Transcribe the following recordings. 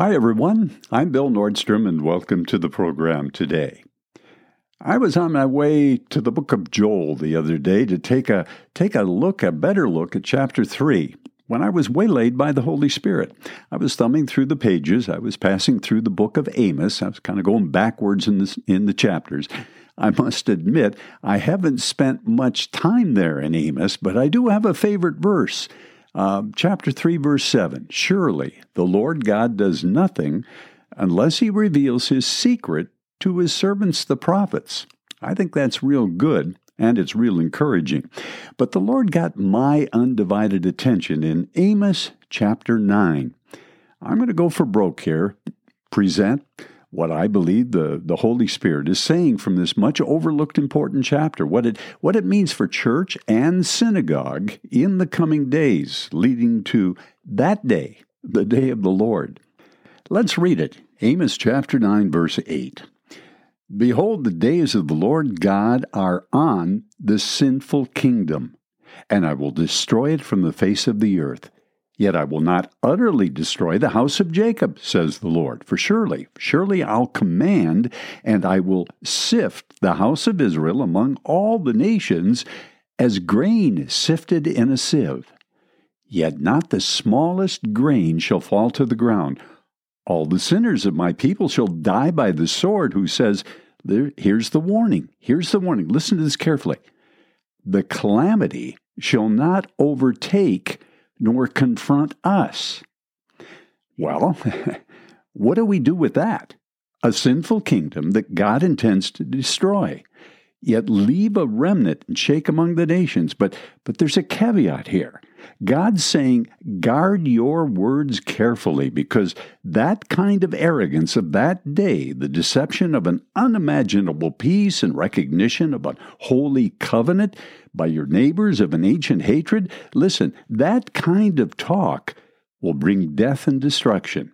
Hi, everyone. I'm Bill Nordstrom, and welcome to the program today. I was on my way to the book of Joel the other day to take a take a look, a better look at chapter 3 when I was waylaid by the Holy Spirit. I was thumbing through the pages. I was passing through the book of Amos. I was kind of going backwards in the, in the chapters. I must admit, I haven't spent much time there in Amos, but I do have a favorite verse. Uh, chapter 3, verse 7 Surely the Lord God does nothing unless he reveals his secret to his servants, the prophets. I think that's real good and it's real encouraging. But the Lord got my undivided attention in Amos chapter 9. I'm going to go for broke here, present what I believe the, the Holy Spirit is saying from this much overlooked important chapter, what it, what it means for church and synagogue in the coming days, leading to that day, the day of the Lord. Let's read it. Amos chapter 9, verse 8. Behold, the days of the Lord God are on the sinful kingdom, and I will destroy it from the face of the earth. Yet I will not utterly destroy the house of Jacob, says the Lord. For surely, surely I'll command, and I will sift the house of Israel among all the nations as grain sifted in a sieve. Yet not the smallest grain shall fall to the ground all the sinners of my people shall die by the sword, who says, Here's the warning. Here's the warning. Listen to this carefully. The calamity shall not overtake nor confront us. Well, what do we do with that? A sinful kingdom that God intends to destroy. Yet leave a remnant and shake among the nations. But, but there's a caveat here. God's saying, guard your words carefully because that kind of arrogance of that day, the deception of an unimaginable peace and recognition of a holy covenant by your neighbors of an ancient hatred, listen, that kind of talk will bring death and destruction.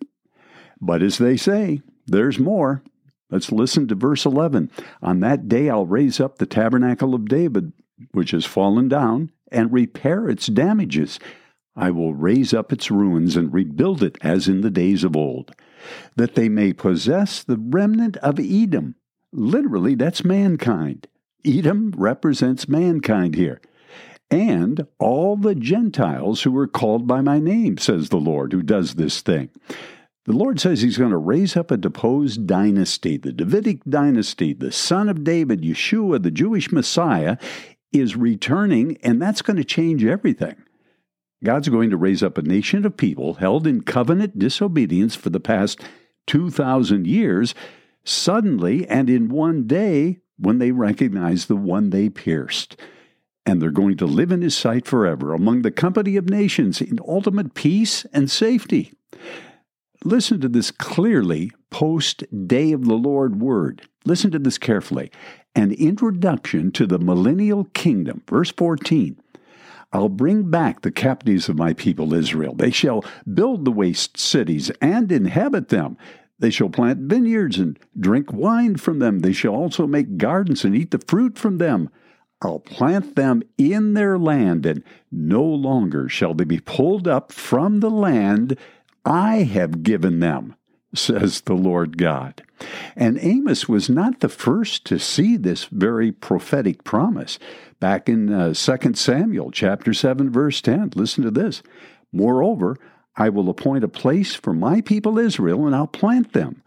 But as they say, there's more. Let's listen to verse 11. On that day I'll raise up the tabernacle of David, which has fallen down, and repair its damages. I will raise up its ruins and rebuild it as in the days of old, that they may possess the remnant of Edom. Literally, that's mankind. Edom represents mankind here. And all the Gentiles who are called by my name, says the Lord, who does this thing. The Lord says He's going to raise up a deposed dynasty, the Davidic dynasty, the son of David, Yeshua, the Jewish Messiah is returning, and that's going to change everything. God's going to raise up a nation of people held in covenant disobedience for the past 2,000 years, suddenly and in one day when they recognize the one they pierced. And they're going to live in his sight forever among the company of nations in ultimate peace and safety. Listen to this clearly post day of the Lord word. Listen to this carefully an introduction to the millennial kingdom. Verse 14 I'll bring back the captives of my people Israel. They shall build the waste cities and inhabit them. They shall plant vineyards and drink wine from them. They shall also make gardens and eat the fruit from them. I'll plant them in their land, and no longer shall they be pulled up from the land I have given them says the Lord God. And Amos was not the first to see this very prophetic promise. Back in uh, 2 Samuel chapter 7 verse 10, listen to this. Moreover, I will appoint a place for my people Israel and I'll plant them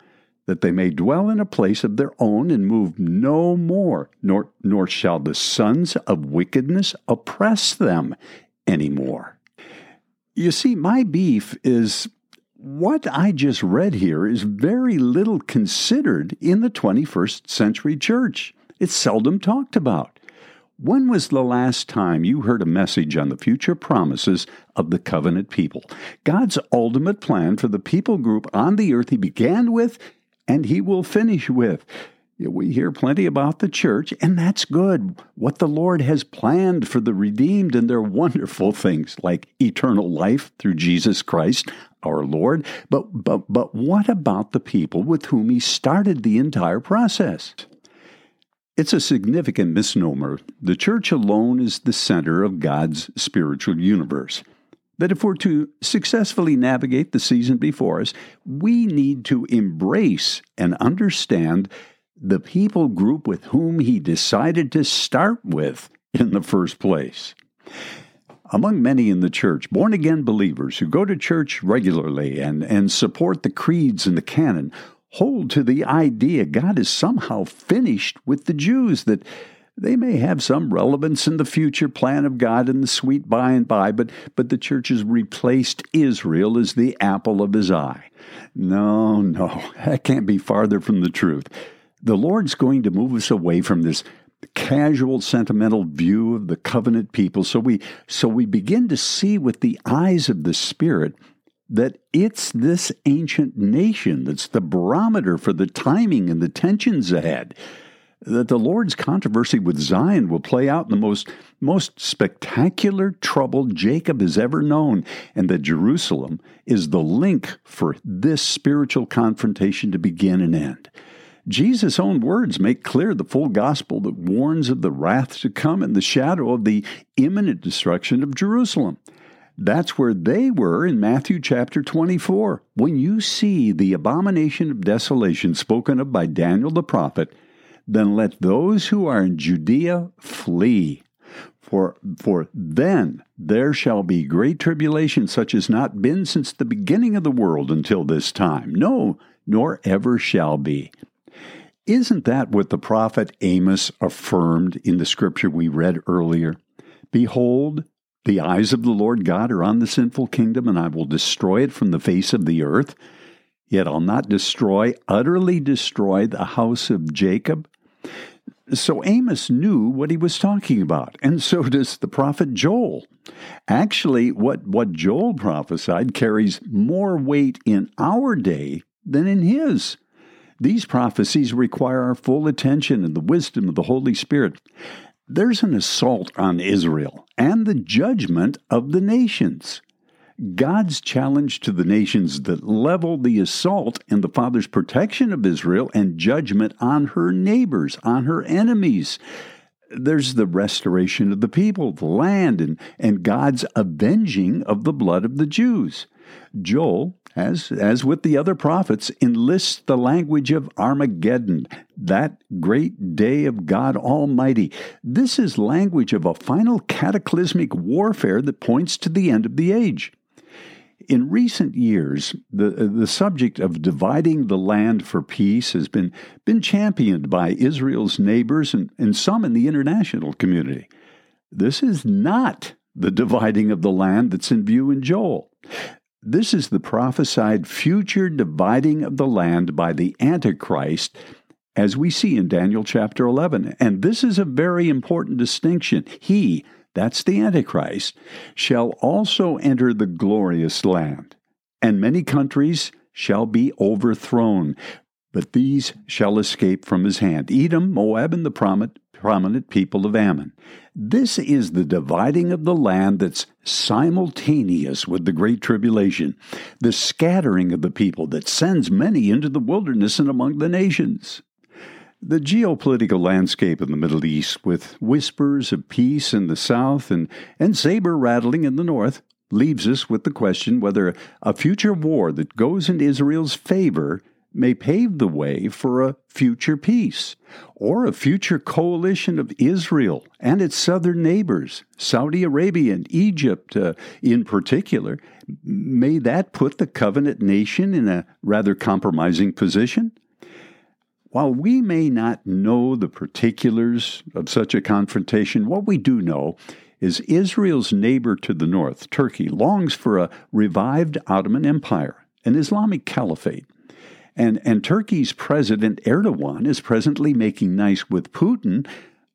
that they may dwell in a place of their own and move no more, nor, nor shall the sons of wickedness oppress them any more. You see, my beef is what I just read here is very little considered in the 21st century church. It's seldom talked about. When was the last time you heard a message on the future promises of the covenant people? God's ultimate plan for the people group on the earth he began with and he will finish with. We hear plenty about the church, and that's good. What the Lord has planned for the redeemed, and they're wonderful things like eternal life through Jesus Christ, our Lord. But, but, but what about the people with whom He started the entire process? It's a significant misnomer. The church alone is the center of God's spiritual universe. that if we're to successfully navigate the season before us, we need to embrace and understand the people group with whom he decided to start with in the first place. Among many in the church, born again believers who go to church regularly and, and support the creeds and the canon, hold to the idea God is somehow finished with the Jews, that they may have some relevance in the future plan of God in the sweet by and by, but, but the church has replaced Israel as the apple of his eye. No, no, that can't be farther from the truth. The Lord's going to move us away from this casual sentimental view of the covenant people so we so we begin to see with the eyes of the spirit that it's this ancient nation that's the barometer for the timing and the tensions ahead that the Lord's controversy with Zion will play out in the most, most spectacular trouble Jacob has ever known, and that Jerusalem is the link for this spiritual confrontation to begin and end. Jesus' own words make clear the full gospel that warns of the wrath to come and the shadow of the imminent destruction of Jerusalem. That's where they were in Matthew chapter 24. When you see the abomination of desolation spoken of by Daniel the prophet, then let those who are in Judea flee. For, for then there shall be great tribulation, such as not been since the beginning of the world until this time. No, nor ever shall be. Isn't that what the prophet Amos affirmed in the scripture we read earlier? Behold, the eyes of the Lord God are on the sinful kingdom, and I will destroy it from the face of the earth. Yet I'll not destroy, utterly destroy the house of Jacob. So Amos knew what he was talking about, and so does the prophet Joel. Actually, what, what Joel prophesied carries more weight in our day than in his. These prophecies require our full attention and the wisdom of the Holy Spirit. There's an assault on Israel and the judgment of the nations. God's challenge to the nations that level the assault and the Father's protection of Israel and judgment on her neighbors, on her enemies. There's the restoration of the people, the land, and, and God's avenging of the blood of the Jews. Joel, as, as with the other prophets, enlists the language of Armageddon, that great day of God Almighty. This is language of a final cataclysmic warfare that points to the end of the age. In recent years, the, the subject of dividing the land for peace has been, been championed by Israel's neighbors and, and some in the international community. This is not the dividing of the land that's in view in Joel. This is the prophesied future dividing of the land by the Antichrist, as we see in Daniel chapter 11. And this is a very important distinction. He, that's the Antichrist, shall also enter the glorious land, and many countries shall be overthrown, but these shall escape from his hand Edom, Moab, and the prominent people of Ammon. This is the dividing of the land that's simultaneous with the Great Tribulation, the scattering of the people that sends many into the wilderness and among the nations. The geopolitical landscape in the Middle East, with whispers of peace in the south and, and saber rattling in the north, leaves us with the question whether a future war that goes in Israel's favor may pave the way for a future peace, or a future coalition of Israel and its southern neighbors, Saudi Arabia and Egypt uh, in particular. May that put the covenant nation in a rather compromising position? While we may not know the particulars of such a confrontation, what we do know is Israel's neighbor to the north, Turkey, longs for a revived Ottoman Empire, an Islamic caliphate. And, and Turkey's President Erdogan is presently making nice with Putin,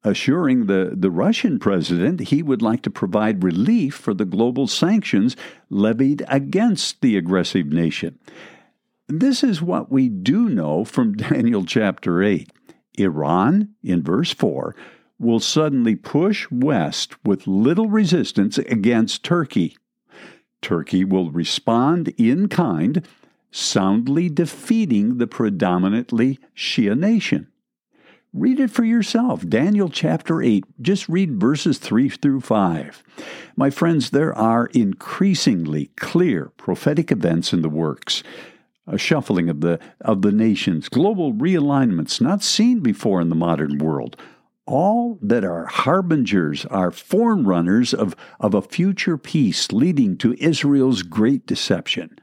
assuring the, the Russian president he would like to provide relief for the global sanctions levied against the aggressive nation. This is what we do know from Daniel chapter 8. Iran, in verse 4, will suddenly push west with little resistance against Turkey. Turkey will respond in kind, soundly defeating the predominantly Shia nation. Read it for yourself. Daniel chapter 8. Just read verses 3 through 5. My friends, there are increasingly clear prophetic events in the works. A shuffling of the, of the nations, global realignments not seen before in the modern world, all that are harbingers, are forerunners of, of a future peace leading to Israel's great deception.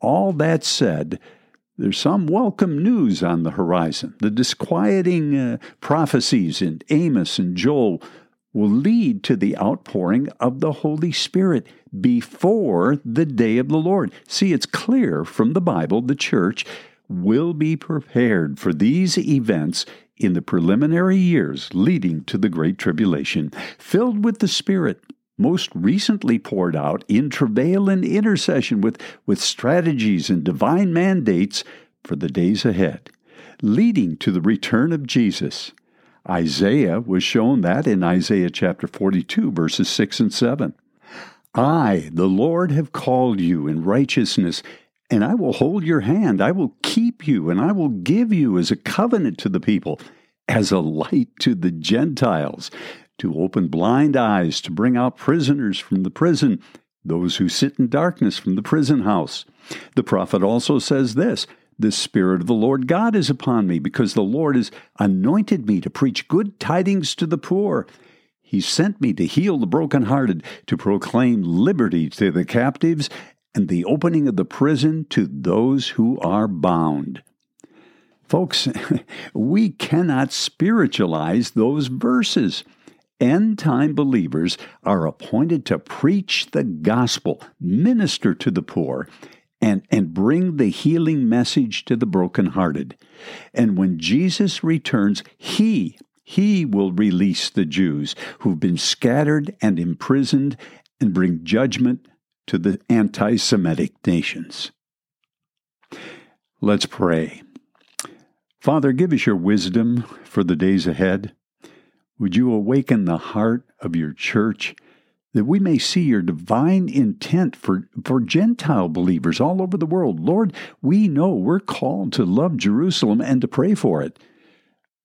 All that said, there's some welcome news on the horizon. The disquieting uh, prophecies in Amos and Joel will lead to the outpouring of the Holy Spirit before the day of the Lord. See, it's clear from the Bible the church will be prepared for these events in the preliminary years leading to the Great Tribulation, filled with the Spirit, most recently poured out in travail and intercession with, with strategies and divine mandates for the days ahead, leading to the return of Jesus. Isaiah was shown that in Isaiah chapter 42, verses 6 and 7. I, the Lord, have called you in righteousness, and I will hold your hand. I will keep you, and I will give you as a covenant to the people, as a light to the Gentiles, to open blind eyes, to bring out prisoners from the prison, those who sit in darkness from the prison house. The prophet also says this The Spirit of the Lord God is upon me, because the Lord has anointed me to preach good tidings to the poor. He sent me to heal the brokenhearted, to proclaim liberty to the captives, and the opening of the prison to those who are bound. Folks, we cannot spiritualize those verses. End time believers are appointed to preach the gospel, minister to the poor, and, and bring the healing message to the brokenhearted. And when Jesus returns, He, He will release the Jews who've been scattered and imprisoned and bring judgment to the anti Semitic nations. Let's pray. Father, give us your wisdom for the days ahead. Would you awaken the heart of your church that we may see your divine intent for, for Gentile believers all over the world? Lord, we know we're called to love Jerusalem and to pray for it.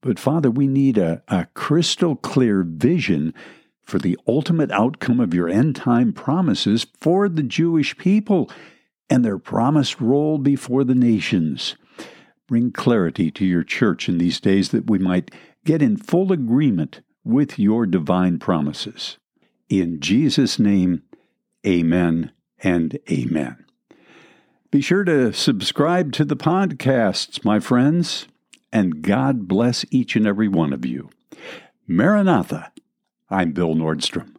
But Father, we need a, a crystal clear vision for the ultimate outcome of your end time promises for the Jewish people and their promised role before the nations. Bring clarity to your church in these days that we might get in full agreement with your divine promises. In Jesus' name, amen and amen. Be sure to subscribe to the podcasts, my friends, and God bless each and every one of you. Maranatha I'm Bill Nordstrom.